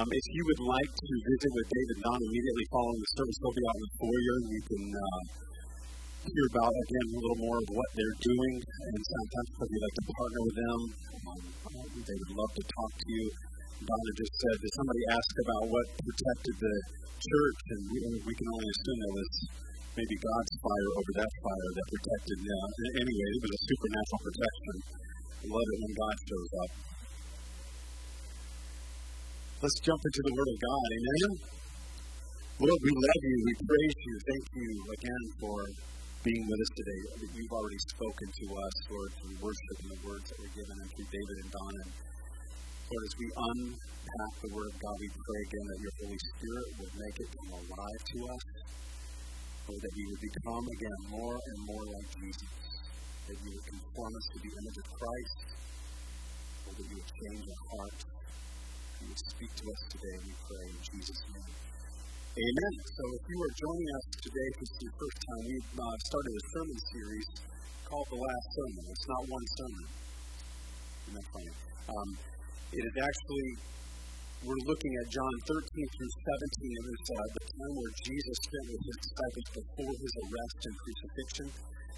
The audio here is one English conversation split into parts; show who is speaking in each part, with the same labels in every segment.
Speaker 1: Um, if you would like to visit with David Don immediately following the service, they'll be out in the foyer. You can uh, hear about, again, a little more of what they're doing. And sometimes if you'd like to partner with them, um, they would love to talk to you. Donna just said, did somebody ask about what protected the church? And we, we can only assume it was maybe God's fire over that fire that protected them. Anyway, it was a supernatural protection. I love it when God shows up. Let's jump into the Word of God. Amen. Lord, we love you. We praise you. Thank you again for being with us today. You've already spoken to us, Lord, through worship and the words that were given and through David and Donna. Lord, as we unpack the Word of God, we pray again that your Holy Spirit would make it come alive to us. Lord, that we would become again more and more like Jesus. That you would conform us to the image of Christ. Lord, that you would change our hearts speak to us today, we pray in Jesus' name. Amen. So if you are joining us today for the first time, we've uh, started a sermon series called The Last Sermon. It's not one sermon. Isn't that funny? Um, it is actually, we're looking at John 13 through 17. It was uh, the time where Jesus spent with his disciples before his arrest and crucifixion.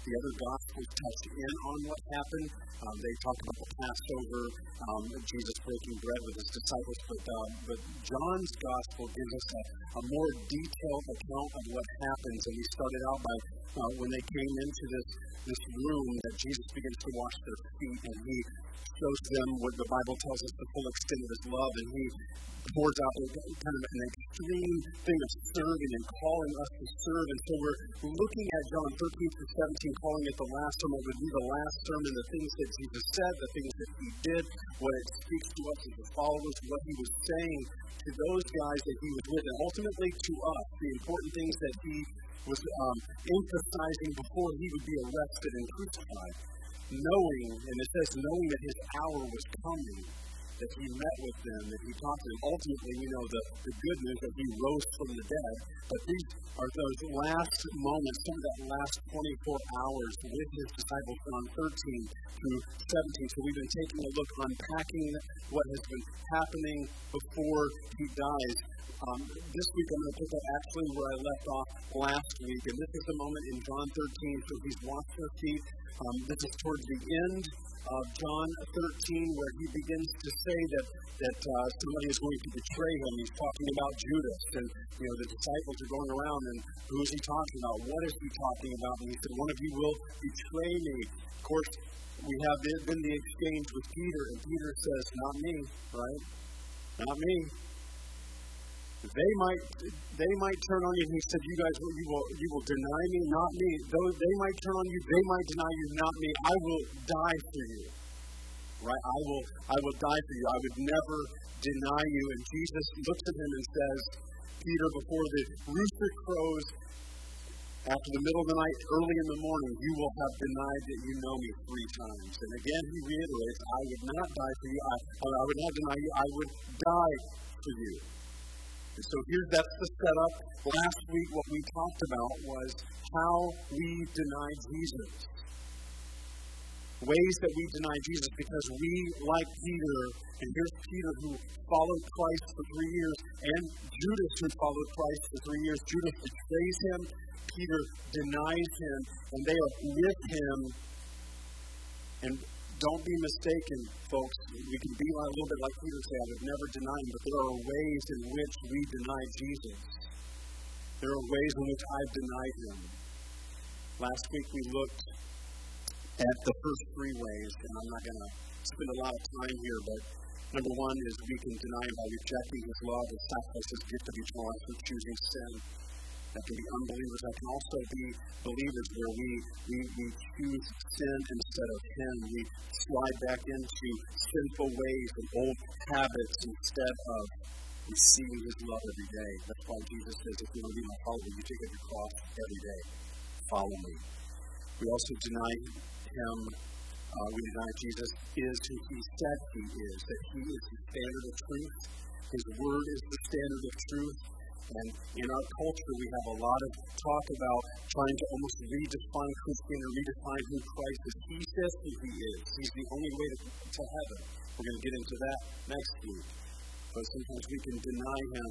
Speaker 1: The other Gospels touched in on what happened. Um, they talk about the Passover, um, Jesus breaking bread with his disciples, but, um, but John's Gospel gives us a, a, more detailed account of what happens. And we started out by uh, when they came into this, this room that Jesus begins to wash their feet, and he shows them what the Bible tells us the full extent of his love, and he pours out kind of an extreme thing of serving and calling us to serve. And so we're looking at John 13 to 17, calling it the last sermon. Would be the last sermon, the things that Jesus said, the things that he did, what it speaks to us as the followers, what he was saying to those guys that he was with, and ultimately to us, the important things that he was um, emphasizing before he would be arrested and crucified. Knowing, and it says knowing that his hour was coming that he met with them, that he talked to them. Ultimately, we know the, the good news that he rose from the dead. But these are those last moments, some of that last 24 hours with his disciples, John 13 through 17. So we've been taking a look, unpacking what has been happening before he dies. Um, this week I'm going to pick up actually where I left off last week, and this is the moment in John 13. So he's washed their feet. Um, this is towards the end of John 13, where he begins to say that that uh, somebody is going to betray him. He's talking about Judas, and you know the disciples are going around, and who is he talking about? What is he talking about? And he said, "One of you will betray me." Of course, we have been the exchange with Peter, and Peter says, "Not me, right? Not me." They might they might turn on you. And he said, "You guys, you will you will deny me, not me. Though they might turn on you, they might deny you, not me. I will die for you. Right? I will I will die for you. I would never deny you." And Jesus looks at him and says, "Peter, before the rooster crows." After the middle of the night, early in the morning, you will have denied that you know me three times. And again, he reiterates, I would not die for you. I, I would not deny you. I would die for you. So here, that's the setup. Last week, what we talked about was how we deny Jesus. Ways that we deny Jesus because we, like Peter, and here's Peter who followed Christ for three years, and Judas who followed Christ for three years. Judas betrays him, Peter denies him, and they are with him. And don't be mistaken, folks. We can be a little bit like Peter said, would never deny him, but there are ways in which we deny Jesus. There are ways in which I've denied him. Last week we looked at the first three ways, and I'm not going to spend a lot of time here, but number one is we can deny him by rejecting his love, his sacrifice, his gift of eternal life, and choosing sin. That can be unbelievers. That can also be believers where we, we, we choose sin instead of Him. We slide back into sinful ways and old habits instead of receiving His love every day. That's why Jesus says, if you want to be my follower, you take up your cross every day. Follow me. We also deny Him. Uh, we deny Jesus is who He said He is, that He is the standard of truth. His word is the standard of truth. And in our culture, we have a lot of talk about trying to almost redefine Christianity, redefine who Christ is. He says who he is. He's the only way to, to heaven. We're going to get into that next week. But sometimes we can deny him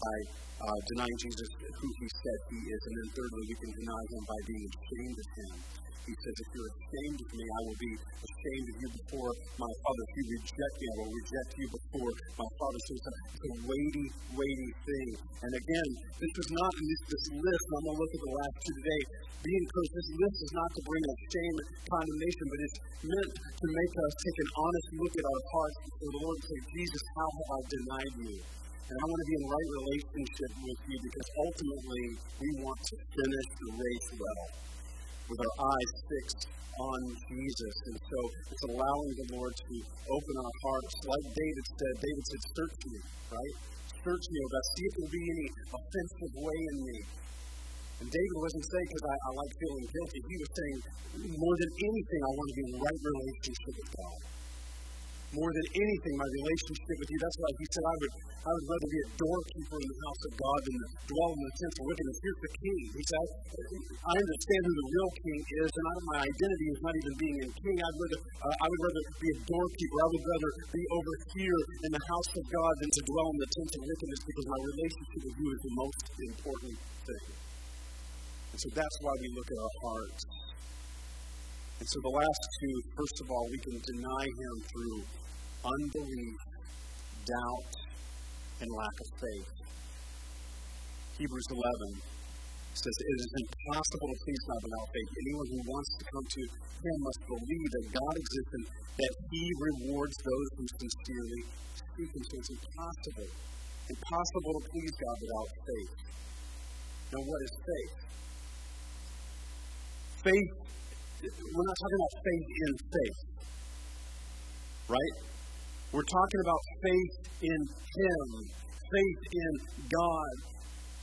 Speaker 1: by uh, denying Jesus who he said he is. And then thirdly, we can deny him by being ashamed of him. He says, if you're ashamed of me, I will be ashamed of you before my Father. If you reject me, I will reject you before my Father. So it's a, weighty, weighty thing. And again, this is not this, this list, I'm going to look at the last two today. Be encouraged. This list is not to bring up shame and condemnation, but it's meant to make us take an honest look at our hearts before the Lord and say, Jesus, how have I denied you? And I want to be in right relationship with you because ultimately we want to finish the race well with our eyes fixed on Jesus. And so it's allowing the Lord to open our hearts. Like David said, David said, Search me, right? Search me, O God. See if there be any offensive way in me. And David wasn't saying because I, I like feeling guilty. He was saying, more than anything, I want to be in right relationship with God more than anything my relationship with you. That's why he said I would I would rather be a doorkeeper in the house of God than to dwell in the temple with him. Here's the king. He said, I understand who the real king is, and my identity is not even being a king. I'd rather uh, I would rather be a doorkeeper. I would rather be over here in the house of God than to dwell in the temple with him. Because my relationship with you is the most important thing. And so that's why we look at our hearts. And so the last two, first of all, we can deny him through unbelief, doubt, and lack of faith. Hebrews 11 says, It is impossible to please God without faith. Anyone who wants to come to Him must believe that God exists and that He rewards those who sincerely seek Him. So it's impossible. Impossible to please God without faith. Now, what is faith? Faith, we're not talking about faith in faith, right? We're talking about faith in Him, faith in God,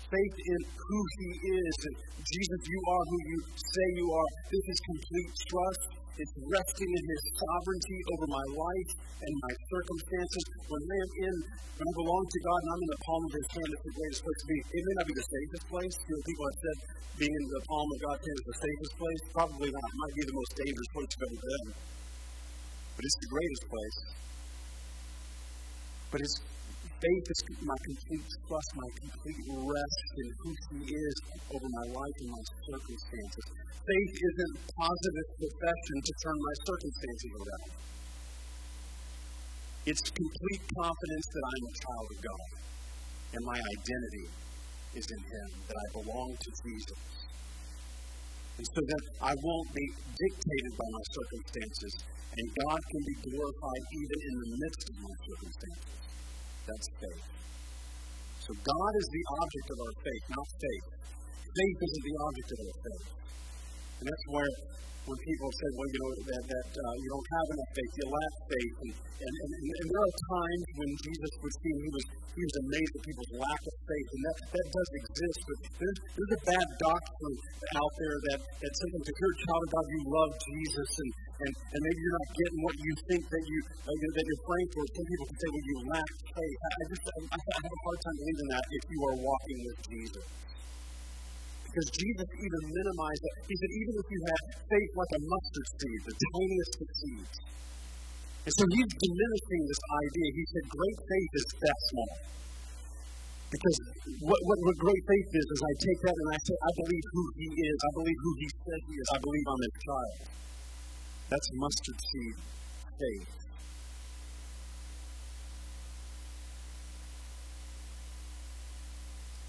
Speaker 1: faith in who He is. And Jesus, you are who you say you are. This is complete trust. It's resting in His sovereignty over my life and my circumstances. When I am in, when I belong to God and I'm in the palm of His hand, it's the greatest place to be. It may not be the safest place. You know, people have said being in the palm of God's hand is the safest place. Probably not. It might be the most dangerous place you've ever been. But it's the greatest place. But his faith is my complete trust, my complete rest in who he is over my life and my circumstances. Faith isn't positive profession to turn my circumstances around. It's complete confidence that I'm a child of God and my identity is in him, that I belong to Jesus. And so that I won't be dictated by my circumstances, and God can be glorified even in the midst of my circumstances. That's faith. So God is the object of our faith, not faith. Faith isn't the object of our faith. And that's where when people say, well, you know, that, that uh, you don't have enough faith, you lack faith. And, and, and, and there are times when Jesus was seen, he was, he was amazed at people's lack of faith. And that, that does exist. But there's, there's a bad doctrine out there that, that sometimes if you're a child of God, you love Jesus, and, and, and maybe you're not getting what you think that, you, uh, that you're praying for. Some people can say, well, you lack faith. I, I just I, I have a hard time believing that if you are walking with Jesus. Because Jesus even minimized it. He said, even if you have faith like a mustard seed, the tiniest of seeds. And so he's diminishing this idea. He said, great faith is that small. Because what, what, what great faith is, is I take that and I say, I believe who he is. I believe who he says he is. I believe I'm his child. That's mustard seed faith.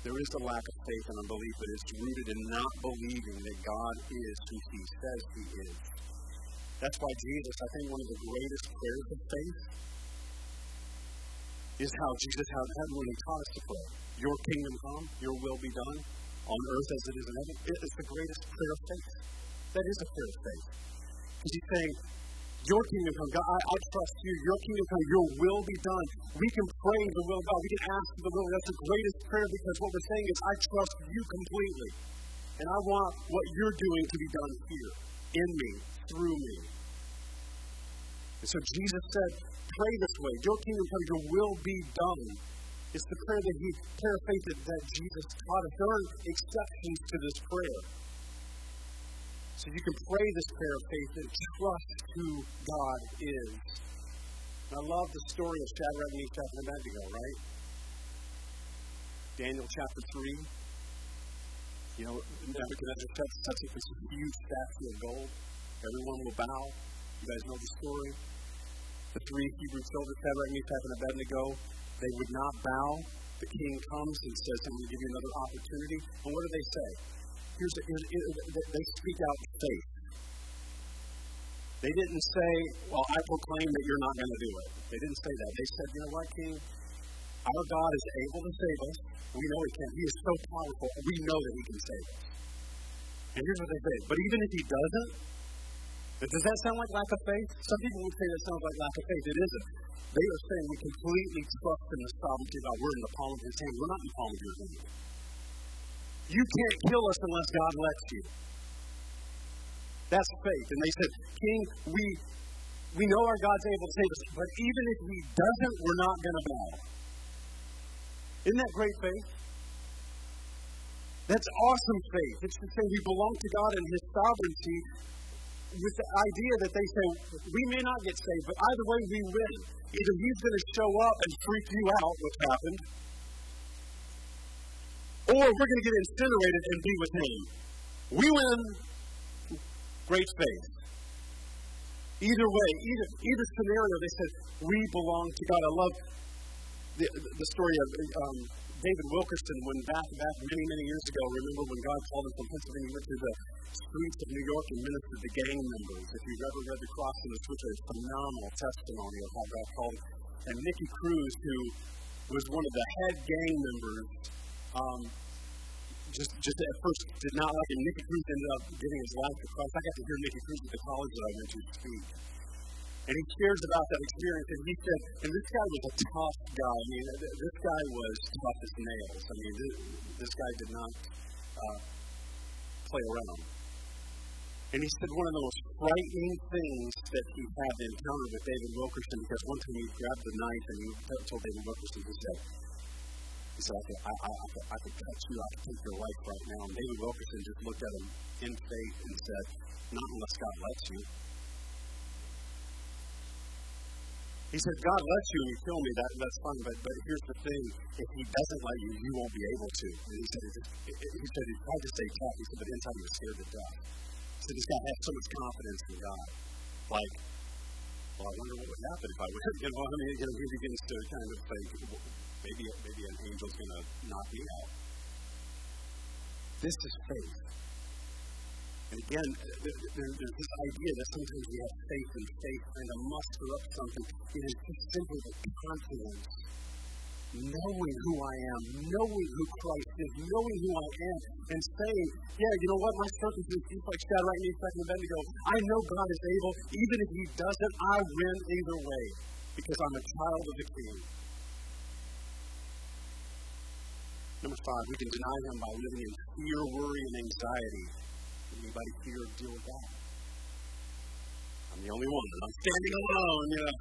Speaker 1: There is a lack of faith and unbelief, but it's rooted in not believing that God is who He says He is. That's why Jesus, I think one of the greatest prayers of faith is how Jesus had, had when He taught us to pray. Your kingdom come, your will be done on earth as it is in heaven. It is the greatest prayer of faith. That is a prayer of faith. Because He's saying, your kingdom come. God, I, I trust you. Your kingdom come. Your will be done. We can pray the will of God. We can ask for the will. That's the greatest prayer because what we're saying is, I trust you completely. And I want what you're doing to be done here, in me, through me. And so Jesus said, pray this way. Your kingdom come. Your will be done. It's the prayer that he, faith that, that Jesus taught us. There are exceptions to this prayer. So you can pray this prayer of faith and trust who God is. And I love the story of Shadrach, Meshach, and Abednego, right? Daniel chapter 3. You know, Nebuchadnezzar sets up this huge statue of gold. Everyone will bow. You guys know the story. The three Hebrew soldiers, Shadrach, Meshach, and Abednego, they would not bow. The king comes and says, I'm going to give you another opportunity. And what do they say? Here's, a, here's a, they speak out faith. They didn't say, Well, I proclaim that you're not going to do it. They didn't say that. They said, You know what, King? Our God is able to save us. We know He can. He is so powerful. We know that He can save us. And here's what they say. But even if He doesn't, does that sound like lack of faith? Some people would say that sounds like lack of faith. It isn't. They are saying we completely trust in the sovereignty of God. We're in the palm of His hand. We're not in the palm of His hand. You can't kill us unless God lets you. That's faith. And they said, King, we we know our God's able to save us, but even if He doesn't, we're not going to bow. Isn't that great faith? That's awesome faith. It's to say we belong to God and His sovereignty with the idea that they say, we may not get saved, but either way we win. Either He's going to show up and freak you out, what's happened, or we're going to get incinerated and be with Him. We win. Great faith. Either way, either, either scenario, they said, we belong to God. I love the, the story of um, David Wilkerson when back, back many, many years ago, remember when God called him from Pennsylvania, went to the streets of New York and ministered to gang members. If you've ever read The Cross and the Switch, a phenomenal testimony of how God called him. And Nicky Cruz, who was one of the head gang members, um, just just at first did not like him. Nicky Cruz ended up giving his life to Christ. I got to hear Nicky Cruz at the college that I went to speak. And he shares about that experience, and he said, and this guy was a tough guy. I mean, this guy was tough as nails. I mean, this, this guy did not uh, play around. And he said one of the most frightening things that he had encountered with David Wilkerson, because one time he grabbed the knife and he told David Wilkerson, he said, he said, I could, I, I, I, could, I could touch you, I could take your life right now. And David Wilkerson just looked at him in faith and said, Not unless God lets you. He said, God lets you and you kill me, that, that's fine, but, but here's the thing. If he doesn't let you, you won't be able to. And he said, it, he said, he tried to stay tough. He said, but inside he was scared to death. He said, guy had so much confidence in God. Like, well, I wonder what would happen if I would, you know, I mean, you know, he begins to kind of think, maybe, maybe an angel's going to knock me out. This is faith. And again, uh, there's this idea that sometimes we have faith and faith trying to muster up something. It is just simply the confidence, knowing who I am, knowing who Christ is, knowing who I am, and saying, yeah, you know what, my circumstances, just like Shadrach, Meshach, and Abednego, I know God is able. Even if He doesn't, I win either way because I'm a child of the King. Number five, we can deny Him by living in fear, worry, and anxiety. Anybody or deal with that? I'm the only one. I'm standing alone, you know.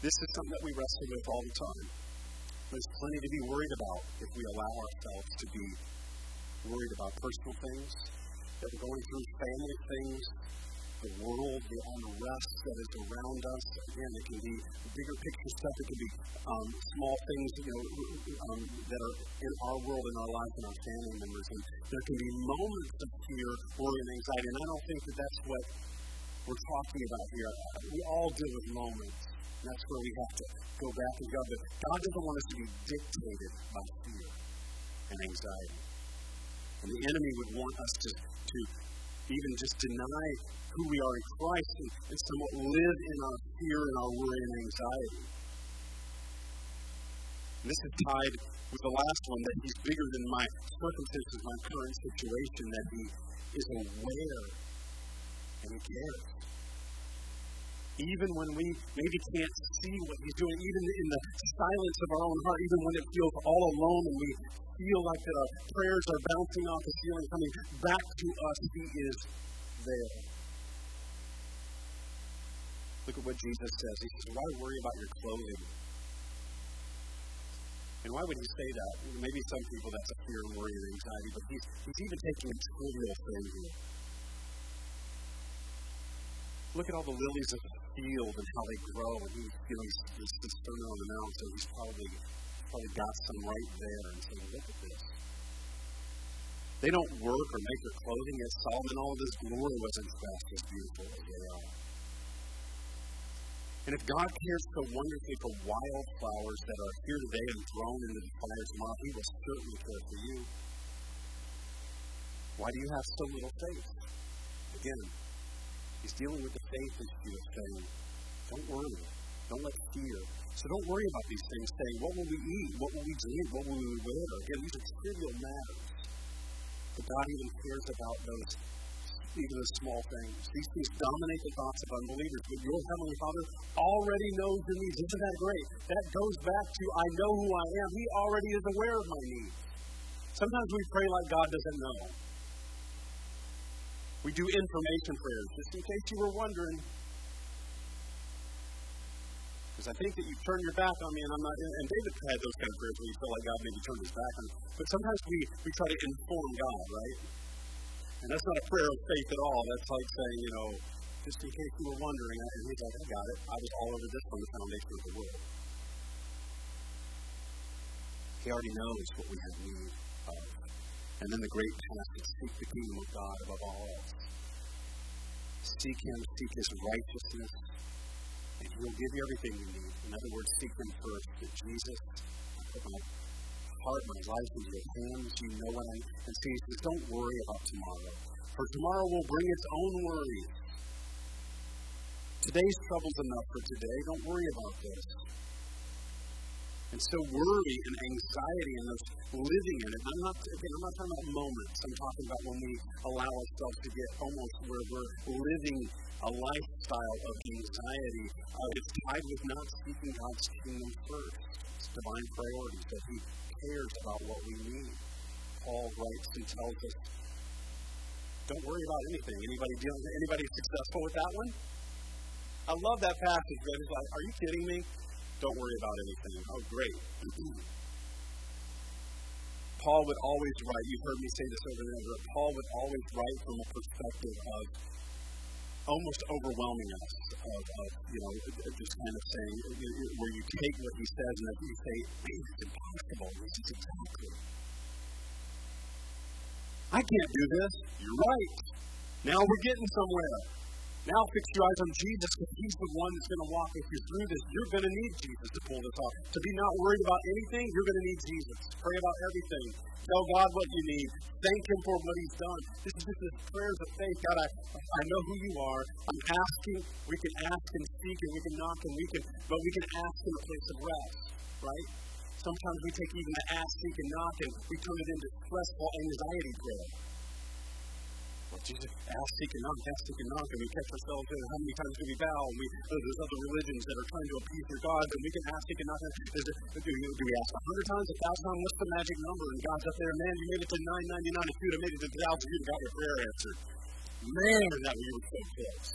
Speaker 1: This is something that we wrestle with all the time. There's plenty to be worried about if we allow ourselves to be worried about personal things, that we're going through family things, the world, the unrest that is around us. Again, it can be bigger picture stuff. It can be um, small things, you know, um, that are in our world, in our lives, and our family members. And there can be moments of fear, worry, and anxiety. And I don't think that that's what we're talking about here. We all deal with moments. And that's where we have to go back to God. But God doesn't want us to be dictated by fear and anxiety. And the enemy would want us to, to even just deny who we are in Christ and, and somewhat live in our fear and our worry and anxiety. And this is tied with the last one that He's bigger than my circumstances, my current situation, that He is aware and cares. Even when we maybe can't see what He's doing, even in the silence of our own heart, even when it feels all alone and we feel like that our prayers are bouncing off the ceiling, coming back to us, He is there. Look at what Jesus says. He says, Why worry about your clothing? And why would he say that? Maybe some people that's a fear and worry and anxiety, but he's, he's even taking a trivial thing here. Look at all the lilies of the field and how they grow. And he, you know, he's, he's, he's on the mountain, so he's probably probably got some right there and saying, look at this. They don't work or make their clothing, yet Solomon, all of his glory wasn't fast as beautiful as they are. And if God cares so wonderfully for wildflowers that are here today and thrown into the fire tomorrow, He will certainly care for you. Why do you have so little faith? Again, He's dealing with the faith issue of saying, don't worry. Don't let fear. So don't worry about these things, saying, what will we eat? What will we drink? What will we wear? Again, these are trivial matters. But God even cares about those even the small things. These things dominate the thoughts of unbelievers. But your Heavenly Father already knows your needs. Isn't that great? That goes back to I know who I am. He already is aware of my needs. Sometimes we pray like God doesn't know. We do information prayers, just in case you were wondering. Because I think that you turn your back on me, and I'm not. And David had those kind of prayers where you feel like God maybe turned his back on you. But sometimes we, we try to inform God, right? And that's not a prayer of faith at all. That's like saying, you know, just in case you were wondering, and he's like, I got it. I was all over this from the foundation of the world. He already knows what we have need. And then the great passage, seek the kingdom of God above all else. Seek Him, seek His righteousness, and He'll give you everything you need. In other words, seek Him first. That Jesus, I put my heart, my life into your hands. You know what I and see. He says, don't worry about tomorrow. For tomorrow will bring its own worries. Today's trouble's enough for today. Don't worry about this. And so worry and anxiety and those living in it. I'm not again, I'm not talking about moments. I'm talking about when we allow ourselves to get almost where we're living a lifestyle of anxiety. Uh, it's tied with not seeking God's kingdom first. It's divine priorities that He cares about what we need. Paul writes and tells us, don't worry about anything. Anybody dealing anybody successful with that one? I love that passage. It's like, are you kidding me? Don't worry about anything. Oh, great. Mm-hmm. Paul would always write, you've heard me say this over and over, Paul would always write from a perspective of almost overwhelming us, of, of you know, just kind of saying, where you take what he says and you say, it's impossible. This is exactly. I can't do this. You're right. Now we're getting somewhere. Now fix your eyes on Jesus because He's the one that's going to walk with you through this. You're going to need Jesus to pull this off. To be not worried about anything, you're going to need Jesus. Pray about everything. Tell God what you need. Thank Him for what He's done. This is just prayers of faith. God, I, I know who you are. I'm asking. We can ask and seek and we can knock and we can, but we can ask in a place of rest, right? Sometimes we take even the ask, seek, and knock and we turn it into stressful anxiety prayer. Jesus, ask, seek, and knock, ask, seek, and knock, and we catch ourselves in how many times do we bow? And we, there's other religions that are trying to appease their God, and we can ask, seek, and knock. Do, do we ask a hundred times, a thousand times? What's the magic number? And God's up there, man, you made it to 999. If you'd have made it to 1,000, you'd have got your prayer answered. Man, that we were so close.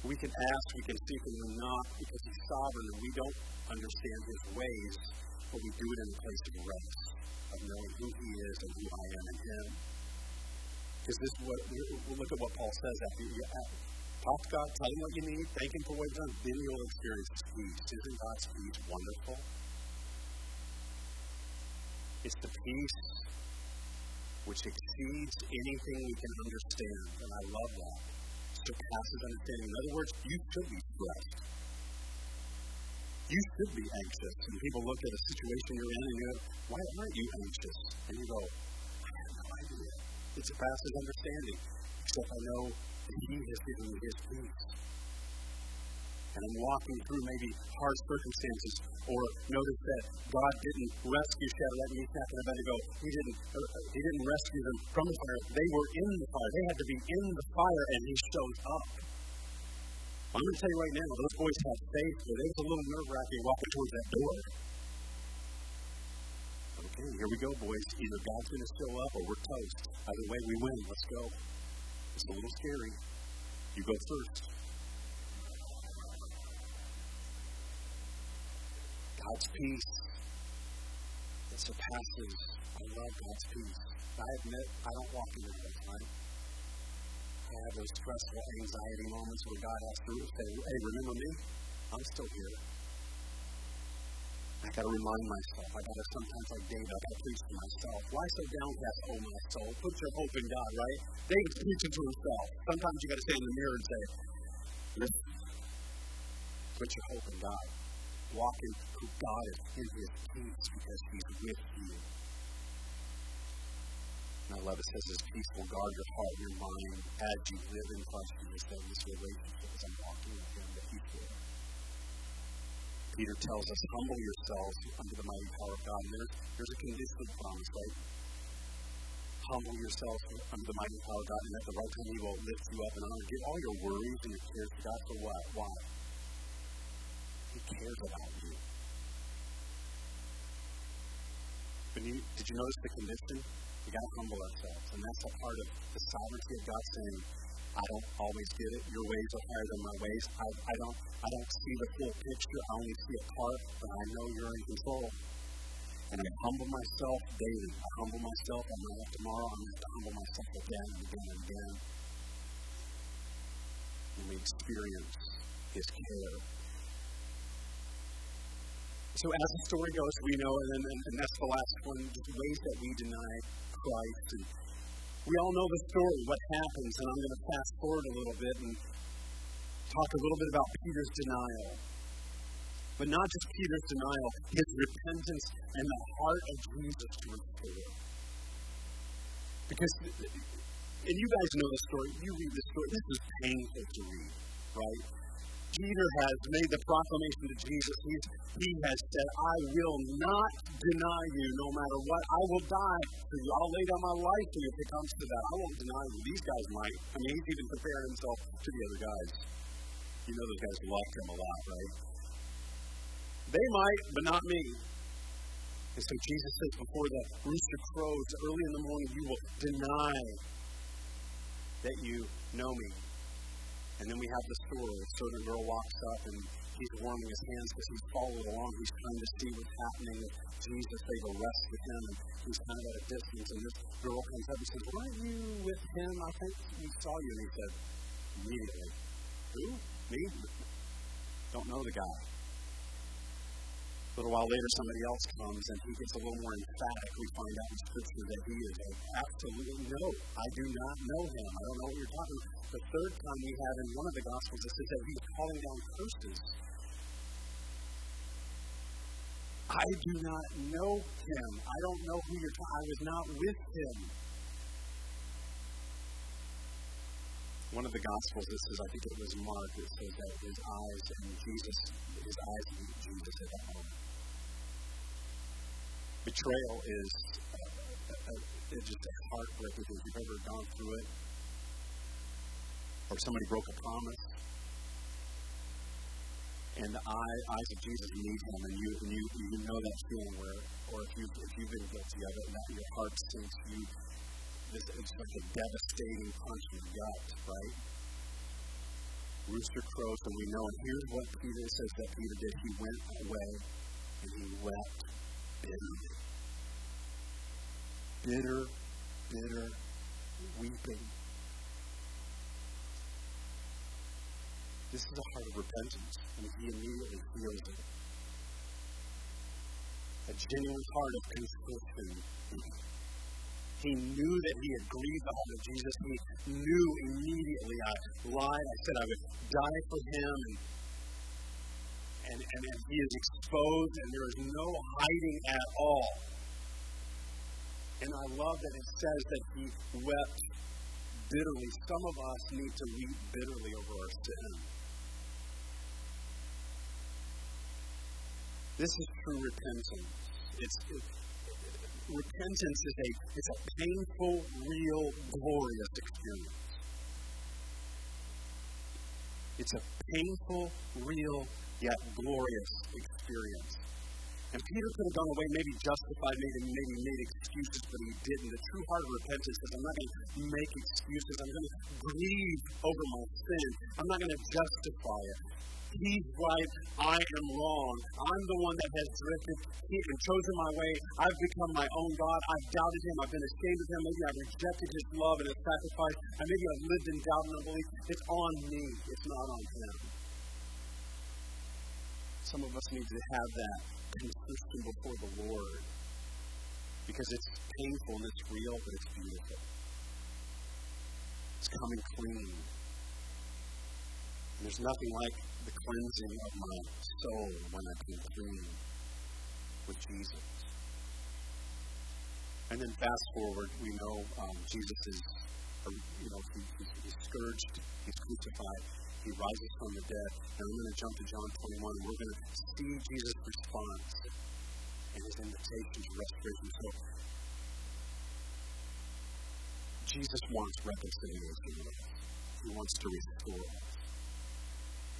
Speaker 1: We can ask, we can seek, and we're not because He's sovereign and we don't understand His ways, but we do it in a place of rest of knowing who He is and who I am in Him. Because this is what, we'll look at what Paul says after you talk to God, tell Him what you need, thank Him for what He's done, then you'll experience peace. Isn't God's peace wonderful? It's the peace which exceeds anything we can understand, and I love that. Surpasses understanding. In other words, you should be stressed you should be anxious. And people look at a situation you're in and you go, why aren't you anxious? And you go, I have no idea. It surpasses understanding. Except I know that He has given me His peace. And I'm walking through maybe hard circumstances, or notice that God didn't rescue Shadrach, Meshach, and Abednego. He didn't. Uh, he didn't rescue them from the fire. They were in the fire. They had to be in the fire, and He showed up. I'm going to tell you right now, those boys have faith, but it was a little nerve wracking walking towards that door. Okay, here we go, boys. Either God's going to show up or we're toast. Either way, we win. Let's go. It's a little scary. You go first. God's peace. It surpasses. I love God's peace. I admit I don't walk in it all the time. Have those stressful anxiety moments where God has to say, hey, remember me? I'm still here. I got to remind myself. I got to sometimes, like David, I got to preach to myself. Why so downcast, oh my soul? Put your hope in God, right? David's preaching to himself. Sometimes you got to stand in the mirror and say, put your hope in God. Walk in who God is in His peace because He's with you. And I love it says His peace will guard your heart and your mind as you live in Christ Jesus. That this relationship I'm walking with Him that He's there. Peter tells us, humble yourselves under the mighty power of God. There's, there's a conditional promise, right? Humble yourselves under the mighty power of God, and at the right time He will lift you up and honor. Give all your worries and your cares to God for what? Why? He cares about you. But you, did you notice the condition? We got to humble ourselves, and that's a part of the sovereignty of God saying, I don't always get it. Your ways are higher than my ways. I, I don't I don't see the full picture. I only see a part, but I know you're in control. And I humble myself daily. I humble myself. Going to have tomorrow. I'm going to humble myself again and again and again. And we experience His care. So as the story goes, we know, and, and, and that's the last one, the ways that we deny Christ. And we all know the story, what happens, and I'm going to fast forward a little bit and talk a little bit about Peter's denial. But not just Peter's denial, his repentance and the heart of Jesus to restore. Because, and you guys know the story, you read the story, this is painful to read, right? Peter has made the proclamation to Jesus. He's, he has said, I will not deny you no matter what. I will die for you. I'll lay down my life for you if it comes to that. I won't deny you. These guys might. I mean, he's even comparing himself to the other guys. You know those guys loved him a lot, right? They might, but not me. And so Jesus says, before the rooster crows early in the morning, you will deny that you know me. And then we have the story. A certain girl walks up and he's warming his hands because he's followed along. He's trying to see what's happening Jesus. They've arrested him and he's kind of at a distance. And this girl comes up and says, Weren't you with him? I think we saw you. And he said, Immediately. Who? Me? Don't know the guy. A little while later, somebody else comes and he gets a little more emphatic. We find out in Scripture that he is absolutely no, I do not know him. I don't know what you're talking about. The third time we have in one of the Gospels, it says that he's calling down curses. I do not know him. I don't know who you're talking. I was not with him. One of the Gospels, this is, I think it was Mark, that says that his eyes and Jesus, his eyes meet Jesus at that moment. Betrayal is uh, uh, just a heartbreaking thing. If you've ever gone through it, or somebody broke a promise, and the eye, eyes of Jesus meet him, and you, and you, you know that feeling where, or if you've, if you've been guilty of it, and that your heart sinks, you, this, it's like a devastating punch in the gut, right? Rooster crows, and we know, and here's what Peter says that Peter did. He went away, and he wept bitterly. Bitter, bitter weeping. This is a heart of repentance, and he immediately feels it. A genuine heart of contrition. He knew that he had grieved the heart of Jesus. He knew immediately I lied. I said I would die for him. And, and, and, and he is exposed, and there is no hiding at all. And I love that it says that he wept bitterly. Some of us need to weep bitterly over our sin. This is true repentance. It's, it, repentance is a, it's a painful, real, glorious experience. It's a painful, real, yet glorious experience. And Peter could have gone away, maybe justified, maybe, maybe made excuses, but he didn't. The true heart of repentance is I'm not going to make excuses. I'm going to grieve over my sin. I'm not going to justify it. He's right, I am wrong. I'm the one that has drifted and chosen my way. I've become my own God. I've doubted him. I've been ashamed of him. Maybe I've rejected his love and his sacrifice. And maybe I've lived in doubt and unbelief. It's on me. It's not on him. Some of us need to have that consistent before the Lord because it's painful and it's real, but it's beautiful. It's coming clean. And there's nothing like the cleansing of my soul when I come clean with Jesus. And then fast forward, we know um, Jesus is, you know, he, he's, he's scourged, he's crucified, he rises from the dead. And I'm going to jump to John 21, and we're going to see Jesus' response and his invitation to restoration. So, Jesus wants reconciliation. He wants to restore.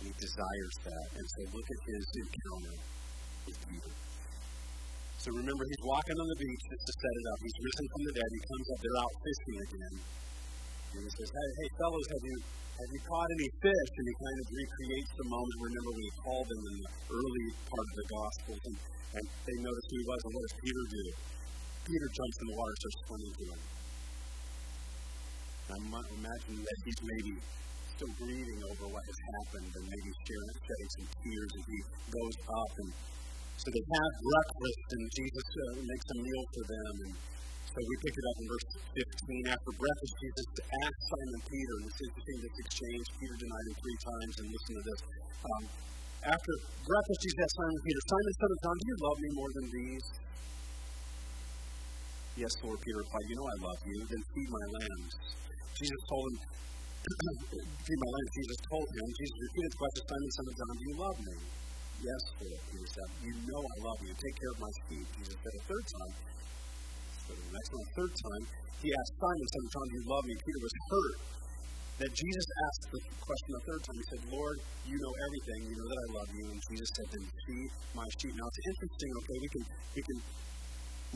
Speaker 1: And he desires that. And so look at his encounter with Peter. So remember, he's walking on the beach just to set it up. He's risen from the dead. He comes up. They're out fishing again. And he says, Hey, hey fellows, have you have you caught any fish? And he kind of recreates the moment. Remember he called them in the early part of the Gospels, and, and they noticed who he was. And what does Peter do? Peter jumps in the water, starts swimming to him. I imagine that he's maybe still grieving over what has happened and maybe sharing, shedding some tears as he goes up. And so they have breakfast, and Jesus uh, makes a meal for them. And so we pick it up in verse 15. After breakfast, Jesus asked Simon Peter, and it's interesting this exchange. Peter denied him three times, and listen to this. Um, after breakfast, Jesus asked Simon Peter, Simon, son of John, do you love me more than these? Yes, Lord, Peter replied, You know I love you, then feed my lambs. Jesus told him, Feed my lambs. Jesus told him, Jesus repeated the question, Simon, son of John, do you love me? Yes, Lord, Peter said, You know I love you. Take care of my sheep. Jesus said a third time, but the next one, third time, he asked Simon, son of John, do you love me? Peter was hurt that Jesus asked the question a third time. He said, Lord, you know everything. You know that I love you. And Jesus said, then feed my sheep. Now, it's interesting, okay, we can, we can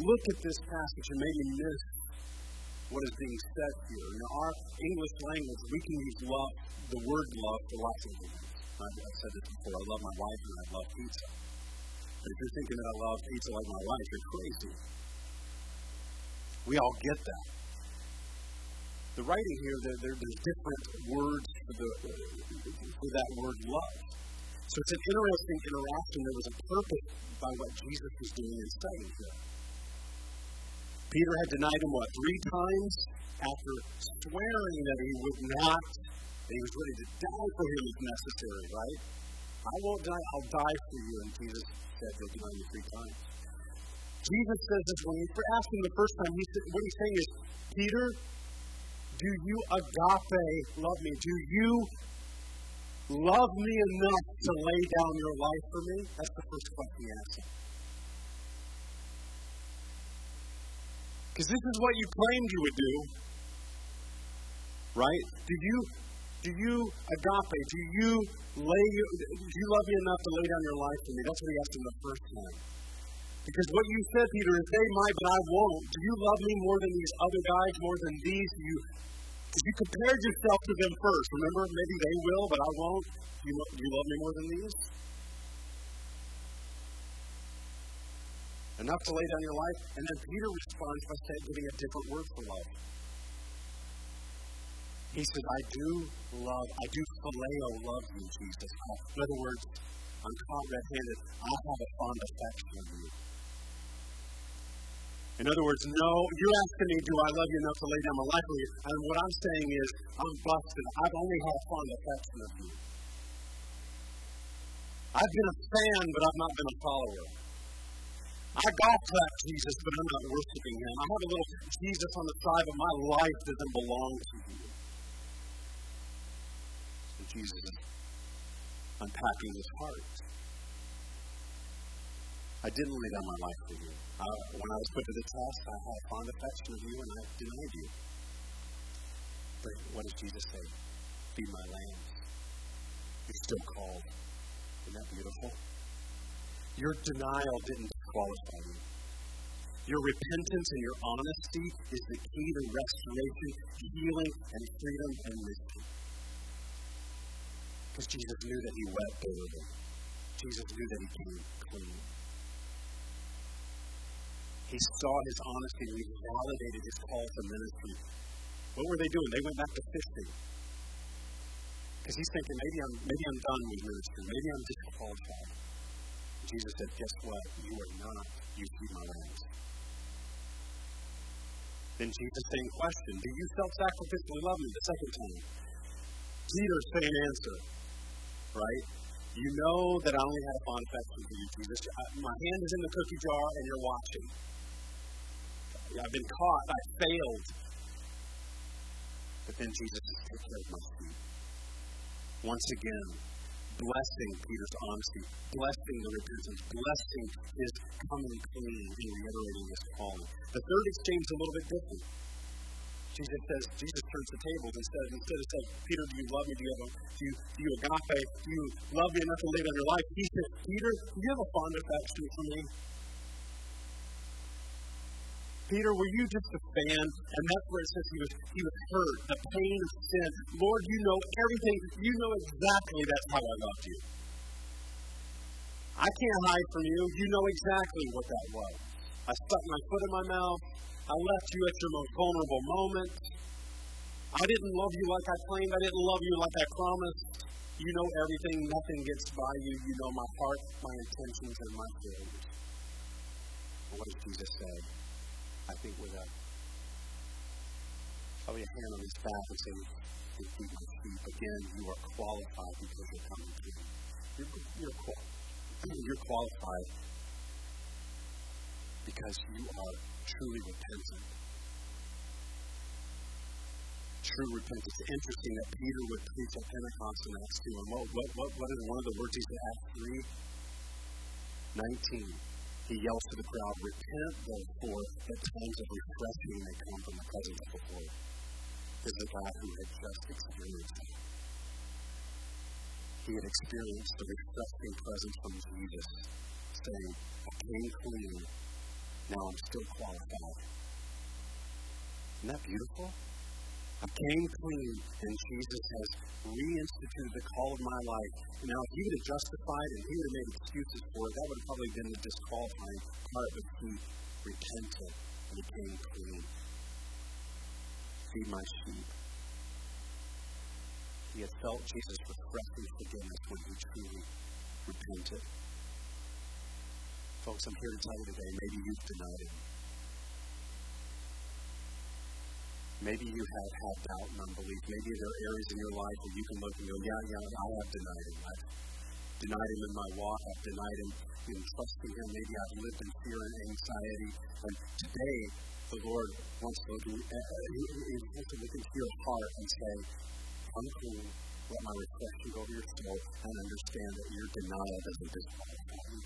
Speaker 1: look at this passage and maybe miss what is being said here. In our English language, we can use love, the word love, for lots of. I've, I've said this before. I love my wife and I love pizza. But if you're thinking that I love pizza like my wife, you're crazy. We all get that. The writing here, there, there, there's different words for, the, for that word love. So it's an interesting interaction. There was a purpose by what Jesus was doing and saying here. Peter had denied him, what, three times? After swearing that he would not, that he was ready to die for him if necessary, right? I won't die, I'll die for you. And Jesus said, You'll deny me three times. Jesus says this when he asked him the first time, he said, what he's saying is, Peter, do you agape love me? Do you love me enough to lay down your life for me? That's the first question he asked him. Because this is what you claimed you would do. Right? Do you do you agape? Do you lay do you love me enough to lay down your life for me? That's what he asked him the first time. Because what you said, Peter, is they might, but I won't. Do you love me more than these other guys, more than these? You you compared yourself to them first. Remember, maybe they will, but I won't. Do you, do you love me more than these? Enough to lay down your life. And then Peter responds by saying, giving a different word for love. He says, I do love, I do phileo love you, Jesus. In other words, I'm caught red handed. I have a fond affection of you. In other words, no, you're asking me, do I love you enough to lay down my life for you? And what I'm saying is, I'm busted. I've only had fond affection of you. I've been a fan, but I've not been a follower. I golf clap Jesus, but I'm not worshiping him. I have a little Jesus on the side, but my life doesn't belong to you. So Jesus is unpacking his heart. I didn't lay down my life for you. I, when I was put to the test, I had a fond affection of you, and I denied you. But what does Jesus say? Be my lambs. You're still called. Isn't that beautiful? Your denial didn't Your repentance and your honesty is the key to restoration, healing, and freedom and mystery. Because Jesus knew that he wept bitterly. Jesus knew that he came clean. He saw his honesty and he validated his call to ministry. What were they doing? They went back to fishing. Because he's thinking, maybe I'm, maybe I'm done with ministry. Maybe I'm disqualified. Jesus said, guess what? You are not. You feed my lambs. Then Jesus, same question. Do you self-sacrificially love me the second time? Peter, same answer. Right? You know that I only had a fond affection for you, Jesus. My hand is in the cookie jar and you're watching. I've been caught. I failed. But then Jesus takes care of my feet. Once again, blessing Peter's honesty, blessing the repentance, blessing his coming clean and reiterating his calling. The third exchange is a little bit different. Jesus says, Jesus turns the tables and says, instead of saying, Peter, do you love me? Do you, have a, do you, do you agape? Do you love me enough to lay down your life? He says, Peter, do you have a fond affection for me? Peter, were you just a fan? And that's where it says he was, he was hurt, the pain of sin. Lord, you know everything. You know exactly that's how I loved you. I can't hide from you. You know exactly what that was. I stuck my foot in my mouth. I left you at your most vulnerable moment. I didn't love you like I claimed. I didn't love you like I promised. You know everything. Nothing gets by you. You know my heart, my intentions, and my failures. what does Jesus say? I think with a probably a hand on his back and say, "You feet my feet." Again, you are qualified because you're coming to me. You're, you're, you're qualified because you are truly repentant. True repentance. It's interesting that Peter would preach at Pentecost in Acts 2. And what, what, what, what is one of the words he said, Acts 3? 19 he yells to the crowd, Repent therefore, that times of refreshing may come from the presence of the Lord. This is God who had just experienced it. He had experienced the refreshing presence from Jesus, saying, I came clean, now I'm still qualified. Isn't that beautiful? I came clean, and Jesus has reinstituted the call of my life. Now, if he would have justified and he would have made excuses for it, that would have probably been the disqualifying part, but he repented and came clean. Feed my sheep. He had felt Jesus' refreshing forgiveness when he truly repented. Folks, I'm here to tell you today, maybe you've denied him. Maybe you have had doubt and unbelief. Maybe there are areas in your life where you can look and go, yeah, yeah, I have denied him. I've denied him in my walk. I've denied him in trusting him. Maybe I've lived in fear and anxiety. And today, the Lord wants to look, uh, he to look into your heart and say, come clean, let my reflection go over your soul, and understand that your denial doesn't disqualify you.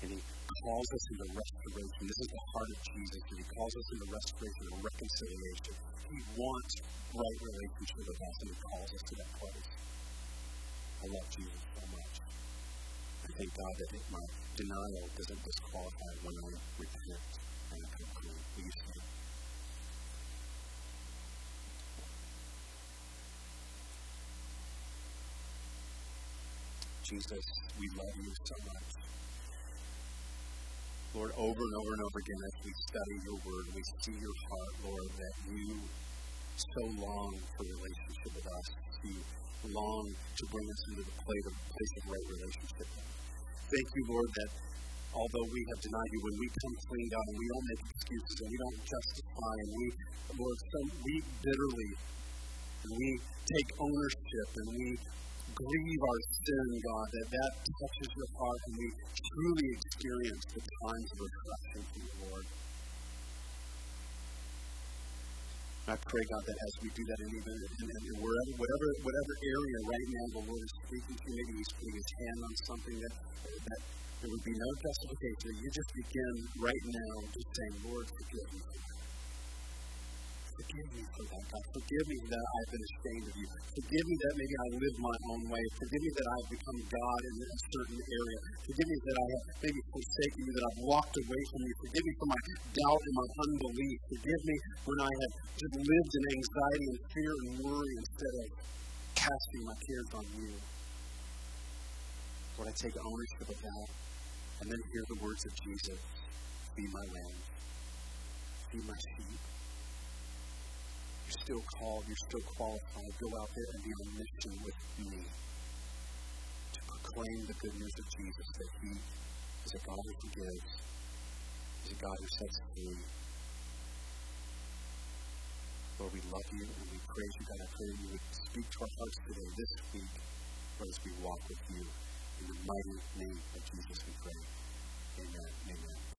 Speaker 1: And he calls us into restoration. This is the heart of Jesus, He calls us into restoration and reconciliation. He wants right relationship with us, and He calls us to that place. I love Jesus so much. I thank God that my denial doesn't disqualify when I repent and I come clean. Will you stand? Jesus, we love you so much. Lord, over and over and over again as we study your word, we see your heart, Lord, that you so long for relationship with us. You long to bring us into the place of, place of right relationship. Thank you, Lord, that although we have denied you, when we come clean, God, and we don't make excuses and we don't justify, and we, Lord, so we bitterly, and we take ownership, and we grieve our sin, God, that that touches your heart and we truly experience the times of reflection from the Lord. I pray, God, that as we do that, and even in, in wherever, whatever, whatever area right now the Lord is speaking to, maybe He's putting His hand on something that, that there would be no justification. You just begin right now just saying, Lord, forgive me. Forgive me for that, God. Forgive me that I've been ashamed of you. Forgive me that maybe I live my own way. Forgive me that I've become God in a certain area. Forgive me that I have maybe forsaken you, that I've walked away from you. Forgive me for my doubt and my unbelief. Forgive me when I have just lived in anxiety and fear and worry instead of casting my cares on you. Lord, I take ownership of that and then hear the words of Jesus Be my lamb, be my sheep. Still called, you're still qualified. Go out there and be on mission with me to proclaim the good news of Jesus that He is a God who forgives, He's a God who sets free. Lord, we love you and we praise you, God. I pray you would speak to our hearts today, this week, as we walk with you. In the mighty name of Jesus, we pray. Amen. Amen.